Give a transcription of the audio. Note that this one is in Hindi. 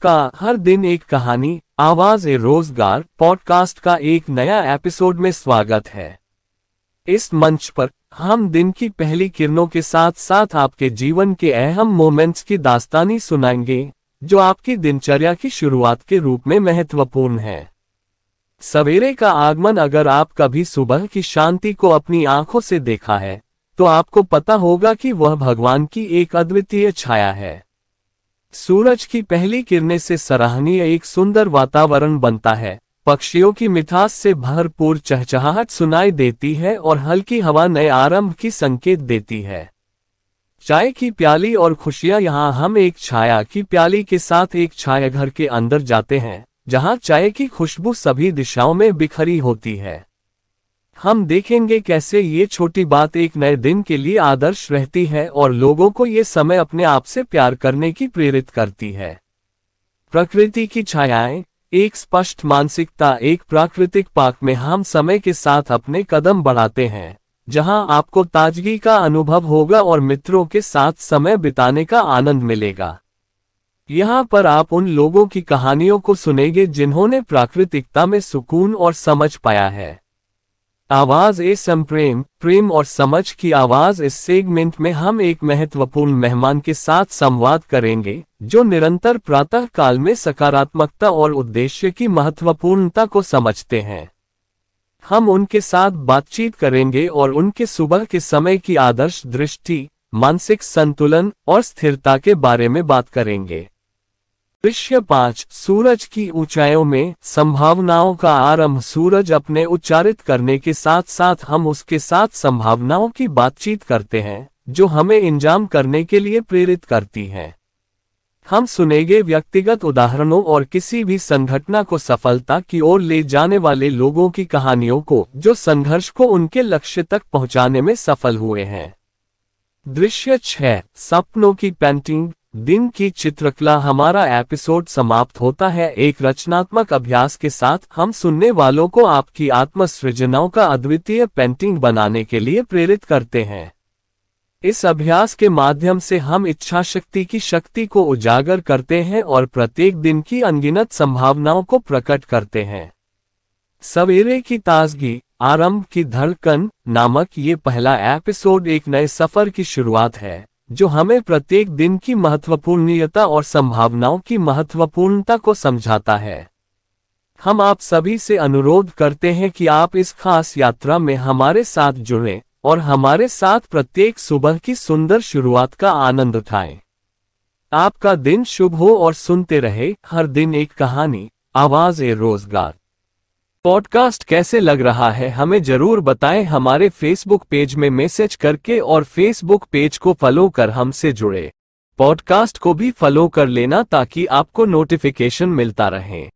आपका हर दिन एक कहानी, आवाज़ ए रोज़गार, पॉडकास्ट का एक नया एपिसोड में स्वागत है। इस मंच पर हम दिन की पहली किरणों के साथ साथ आपके जीवन के अहम मोमेंट्स की दास्तानी सुनाएँगे, जो आपकी दिनचर्या की शुरुआत के रूप में महत्वपूर्ण है। सवेरे का आगमन अगर आप कभी सुबह की शांति को अपनी आँखों से देखा है तो आपको पता होगा कि वह भगवान की एक अद्वितीय छाया है। सूरज की पहली किरणें से सराहनीय एक सुंदर वातावरण बनता है। पक्षियों की मिठास से भरपूर चहचहाहट सुनाई देती है और हल्की हवा नए आरंभ की संकेत देती है। चाय की प्याली और खुशियाँ यहाँ हम एक छाया की प्याली के साथ एक छाया घर के अंदर जाते हैं, जहाँ चाय की खुशबू सभी दिशाओं में बिखरी होती है। हम देखेंगे कैसे ये छोटी बात एक नए दिन के लिए आदर्श रहती है और लोगों को ये समय अपने आप से प्यार करने की प्रेरित करती है। प्रकृति की छायाएँ, एक स्पष्ट मानसिकता, एक प्राकृतिक पार्क में हम समय के साथ अपने कदम बढ़ाते हैं, जहाँ आपको ताजगी का अनुभव होगा और मित्रों के साथ समय बिताने का आनंद मिलेगा। यहाँ पर आप उन लोगों की कहानियों को सुनेंगे जिन्होंने प्राकृतिकता में सुकून और समझ पाया है। आवाज़ ए संप्रेम, प्रेम और समझ की आवाज़ इस सेगमेंट में हम एक महत्वपूर्ण मेहमान के साथ संवाद करेंगे, जो निरंतर प्रातः काल में सकारात्मकता और उद्देश्य की महत्वपूर्णता को समझते हैं। हम उनके साथ बातचीत करेंगे और उनके सुबह के समय की आदर्श दृष्टि, मानसिक संतुलन और स्थिरता के बारे में बात करेंगे। दृश्य पाँच, सूरज की ऊंचाइयों में संभावनाओं का आरंभ सूरज अपने उच्चारित करने के साथ साथ हम उसके साथ संभावनाओं की बातचीत करते हैं, जो हमें इंजाम करने के लिए प्रेरित करती हैं। हम सुनेंगे व्यक्तिगत उदाहरणों और किसी भी संघटना को सफलता की ओर ले जाने वाले लोगों की कहानियों को, जो संघर्ष को उनके लक्ष्य तक पहुँचाने में सफल हुए हैं। दृश्य छह, सपनों की पेंटिंग दिन की चित्रकला हमारा एपिसोड समाप्त होता है। एक रचनात्मक अभ्यास के साथ हम सुनने वालों को आपकी आत्म सृजनाओं का अद्वितीय पेंटिंग बनाने के लिए प्रेरित करते हैं। इस अभ्यास के माध्यम से हम इच्छा शक्ति की शक्ति को उजागर करते हैं और प्रत्येक दिन की अनगिनत संभावनाओं को प्रकट करते हैं। सवेरे की ताजगी, आरंभ की धड़कन नामक ये पहला एपिसोड एक नए सफ़र की शुरुआत है। जो हमें प्रत्येक दिन की महत्वपूर्णता और संभावनाओं की महत्वपूर्णता को समझाता है हम आप सभी से अनुरोध करते हैं कि आप इस खास यात्रा में हमारे साथ जुड़ें और हमारे साथ प्रत्येक सुबह की सुंदर शुरुआत का आनंद उठाएँ। आपका दिन शुभ हो और सुनते रहे हर दिन एक कहानी, आवाज़ ए रोज़गार पॉडकास्ट कैसे लग रहा है? हमें ज़रूर बताएँ हमारे फेसबुक पेज में मैसेज करके और फेसबुक पेज को फॉलो कर हमसे जुड़े। पॉडकास्ट को भी फॉलो कर लेना ताकि आपको नोटिफिकेशन मिलता रहे।